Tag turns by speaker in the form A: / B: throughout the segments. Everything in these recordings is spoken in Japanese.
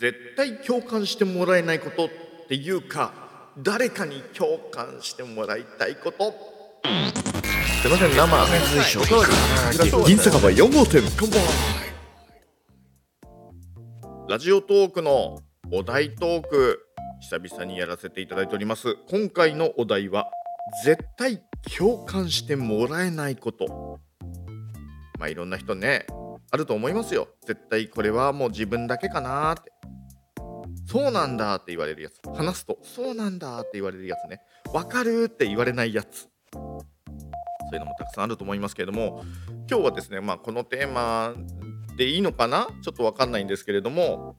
A: 絶対共感してもらえないことっていうか誰かに共感してもらいたいこと。すいません生銀酒場4号店ラジオトークのお題トーク久々にやらせていただいております。今回のお題は絶対共感してもらえないこと。まあいろんな人ねあると思いますよ。絶対これはもう自分だけかなって。そうなんだって言われるやつ。話すとそうなんだって言われるやつね。わかるって言われないやつ。そういうのもたくさんあると思いますけれども今日はですねまあこのテーマでいいのかな？ちょっとわかんないんですけれども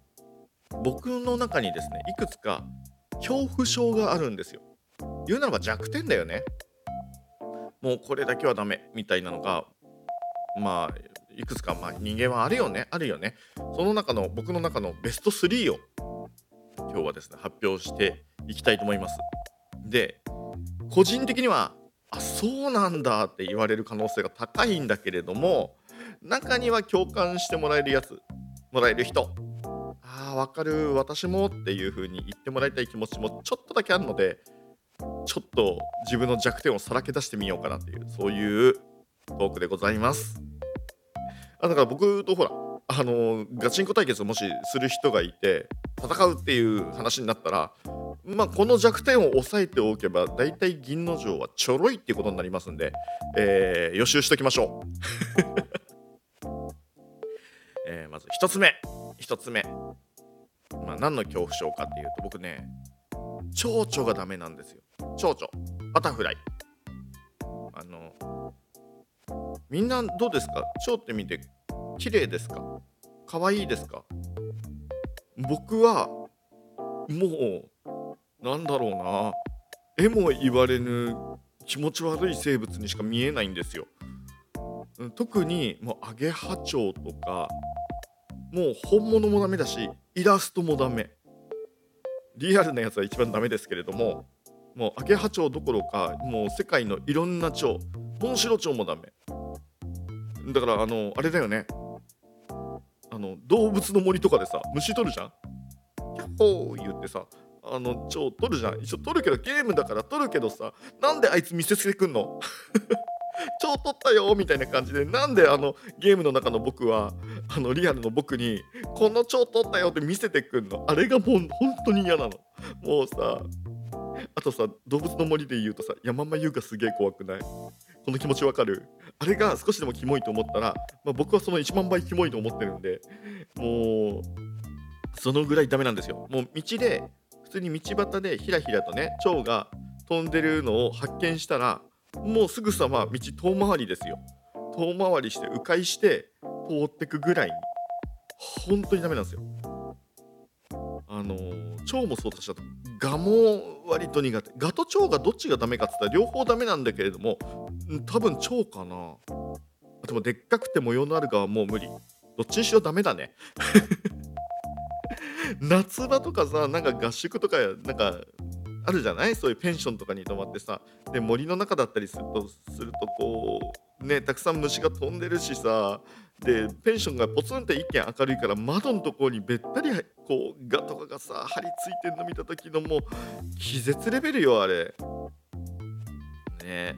A: 僕の中にですねいくつか恐怖症があるんですよ。言うならば弱点だよね。もうこれだけはダメみたいなのがまあいくつかまあ人間はあるよねあるよね。その中の僕の中のベスト3を今日はですね発表していきたいと思います。で個人的にはあそうなんだって言われる可能性が高いんだけれども中には共感してもらえるやつもらえる人。あわかる。私もっていう風に言ってもらいたい気持ちもちょっとだけあるのでちょっと自分の弱点をさらけ出してみようかなっていうそういうトークでございます。あだから僕とほらあのガチンコ対決をもしする人がいて戦うっていう話になったらまあこの弱点を抑えておけば大体銀の城はちょろいっていうことになりますんで、えー予習しときましょう、えまず1つ目。1つ目、まあ、何の恐怖症かっていうと僕ね蝶々がダメなんですよ。蝶々。バタフライ。あのみんなどうですか？蝶って見て綺麗ですか？可愛いですか？僕はもうなんだろうな。絵も言われぬ気持ち悪い生物にしか見えないんですよ。うん特にもうアゲハチョウとかもう本物もダメだしイラストもダメ。リアルなやつは一番ダメですけれどももうアゲハチョウどころかもう世界のいろんな蝶モンシロチョウもダメ。だからあのあれだよね。の動物の森とかでさ虫取るじゃん？キャッホー言ってさあの蝶取るじゃん。一応取るけどゲームだから取るけどさなんであいつ見せてくんの？蝶取ったよみたいな感じでなんであのゲームの中の僕はあのリアルの僕にこの蝶取ったよって見せてくんの？あれがもう本当に嫌なの。もうさあとさ動物の森で言うとさ山間優がすげえ怖くない？この気持ちわかる？あれが少しでもキモいと思ったら、まあ、僕はその1万倍キモいと思ってるんでもうそのぐらいダメなんですよ。もう道で普通に道端でひらひらとね蝶が飛んでるのを発見したらもうすぐさま道遠回りですよ。遠回りして迂回して通ってくぐらいに。本当にダメなんですよ。あのー蝶もそうだしあとガも割と苦手。ガと蝶がどっちがダメかって言ったら両方ダメなんだけれども多分蝶かな。でもでっかくて模様のあるガはもう無理。どっちにしろダメだね。夏場とかさなんか合宿とかなんかあるじゃない？そういうペンションとかに泊まってさで森の中だったりするとするとこうねたくさん虫が飛んでるしさでペンションがポツンって一軒明るいから窓のところにべったりこうガとかがさ張り付いてんの見た時のもう気絶レベルよあれ。ね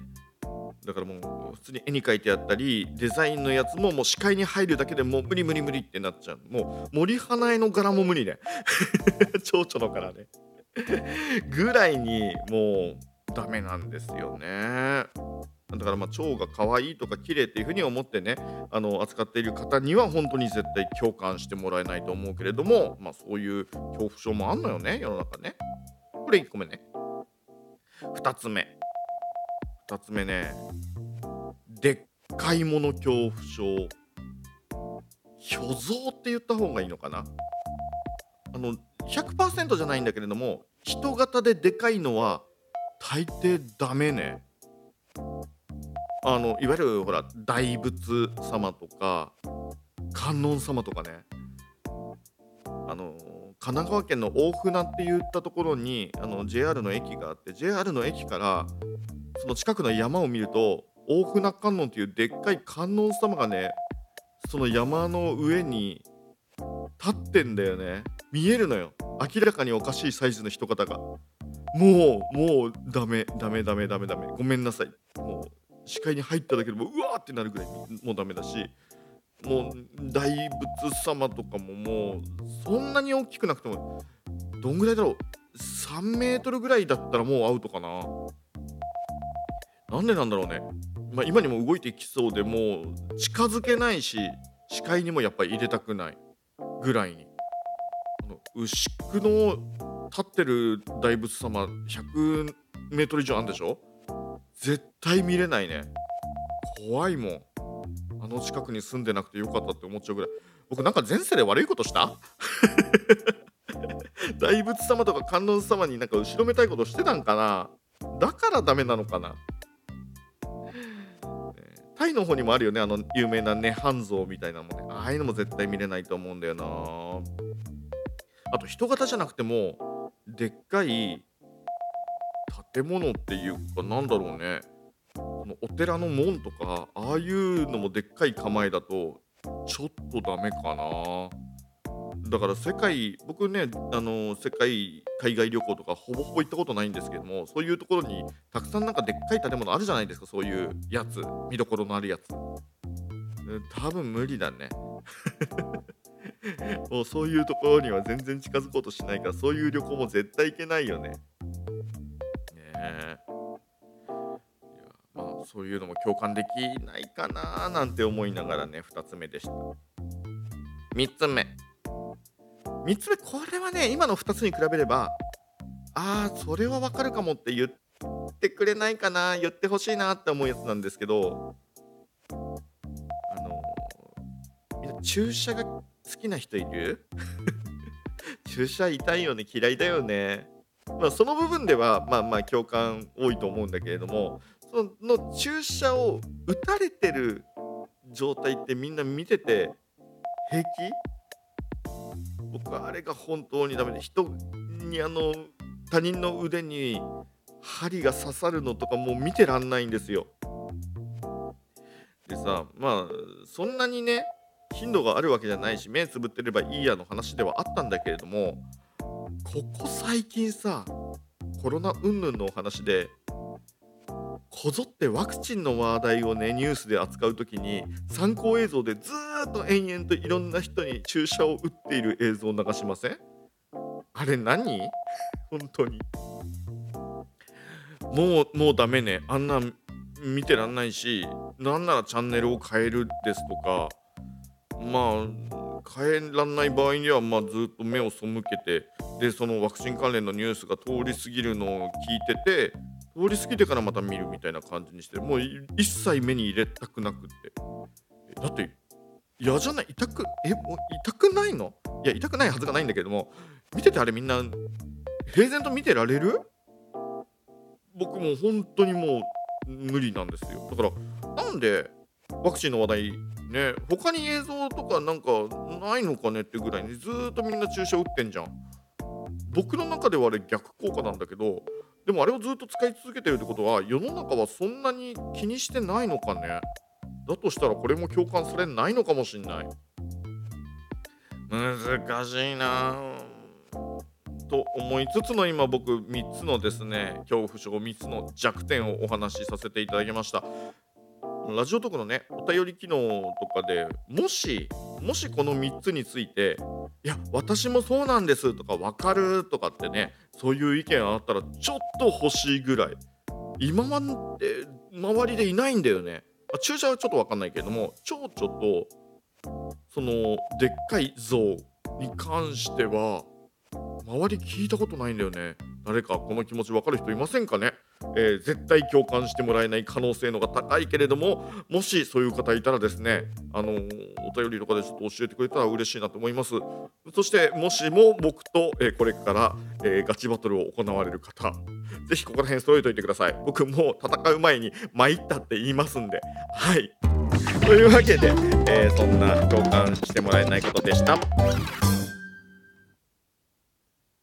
A: だからもう普通に絵に描いてあったりデザインのやつももう視界に入るだけでもう無理無理無理ってなっちゃう。もう森花江の柄も無理ね。蝶々の柄ね。ぐらいにもうダメなんですよね。だからまあ蝶が可愛いとか綺麗っていうふうに思ってねあの扱っている方には本当に絶対共感してもらえないと思うけれどもまあそういう恐怖症もあんのよね世の中ね。これ1個目ね。2つ目。2つ目ね。でっかいもの恐怖症。虚像って言った方がいいのかな。あの100%じゃないんだけれども人型ででかいのは大抵ダメね。あのいわゆるほら大仏様とか観音様とかね。あの神奈川県の大船って言ったところにあの JR の駅があって JR の駅からその近くの山を見ると大船観音っていうでっかい観音様がねその山の上に立ってんだよね。見えるのよ。明らかにおかしいサイズの人方が。もうもうダメダメダメダメダメ。ごめんなさい。もう視界に入っただけでもうわーってなるぐらいもうダメだしもう大仏様とかももうそんなに大きくなくてもどんぐらいだろう？3メートルぐらいだったらもうアウトかな。なんでなんだろうね、まあ、今にも動いてきそうでもう近づけないし視界にもやっぱり入れたくないぐらいに。牛久の立ってる大仏様100メートル以上あるんでしょ？絶対見れないね。怖いもん。あの近くに住んでなくてよかったって思っちゃうぐらい。僕なんか前世で悪いことした？大仏様とか観音様になんか後ろめたいことしてたんかな？だからダメなのかな？タイの方にもあるよねあの有名な涅槃像みたいなもんね。ああいうのも絶対見れないと思うんだよな。あと人型じゃなくてもでっかい建物っていうかなんだろうね。このお寺の門とかああいうのもでっかい構えだとちょっとダメかな。だから世界僕ねあの世界海外旅行とかほぼほぼ行ったことないんですけどもそういうところにたくさんなんかでっかい建物あるじゃないですか。そういうやつ見どころのあるやつ。多分無理だね。もうそういうところには全然近づこうとしないからそういう旅行も絶対行けないよね。そういうのも共感できないかななんて思いながらね2つ目でした。3つ目。3つ目これはね今の2つに比べればああそれはわかるかもって言ってくれないかな言ってほしいなって思うやつなんですけどあのみんな注射が好きな人いる？注射痛いよね嫌いだよね。まあその部分ではまあまあ共感多いと思うんだけれどもその注射を打たれてる状態ってみんな見てて平気？僕はあれが本当にダメで人にあの他人の腕に針が刺さるのとかもう見てらんないんですよ。でさまあそんなにね頻度があるわけじゃないし目つぶってればいいやの話ではあったんだけれどもここ最近さコロナ云々のお話でこぞってワクチンの話題をねニュースで扱う時に参考映像でずっと延々といろんな人に注射を打っている映像を流しません？あれ何？本当に。もうもうダメね。あんな見てらんないしなんならチャンネルを変えるですとか。まあ変えらんない場合には、まあ、ずっと目を背けてでそのワクチン関連のニュースが通り過ぎるのを聞いてて通り過ぎてからまた見るみたいな感じにしてもう一切目に入れたくなくって。だって嫌じゃない？痛くえもう痛くないの？いや痛くないはずがないんだけども見ててあれみんな平然と見てられる？僕も本当にもう無理なんですよ。だからなんでワクチンの話題ね他に映像とかなんかないのかねってぐらいにずっとみんな注射打ってんじゃん。僕の中ではあれ逆効果なんだけどでもあれをずっと使い続けてるってことは世の中はそんなに気にしてないのかね？だとしたらこれも共感されないのかもしんない。難しいな。と思いつつの今僕3つのですね恐怖症3つの弱点をお話しさせていただきました。ラジオトークのねお便り機能とかでもしもしこの3つについていや私もそうなんですとか分かるとかってねそういう意見あったらちょっと欲しいぐらい。今まで周りでいないんだよね。注射はちょっと分かんないけれども蝶々とそのでっかい像に関しては周り聞いたことないんだよね。誰かこの気持ち分かる人いませんかね？えー、絶対共感してもらえない可能性のが高いけれどももしそういう方いたらですねあのー、お便りとかでちょっと教えてくれたら嬉しいなと思います。そしてもしも僕と、えー、これから、えガチバトルを行われる方ぜひここら辺添えといてください。僕も戦う前に参ったって言いますんで。はい。というわけで、えそんな共感してもらえないことでした。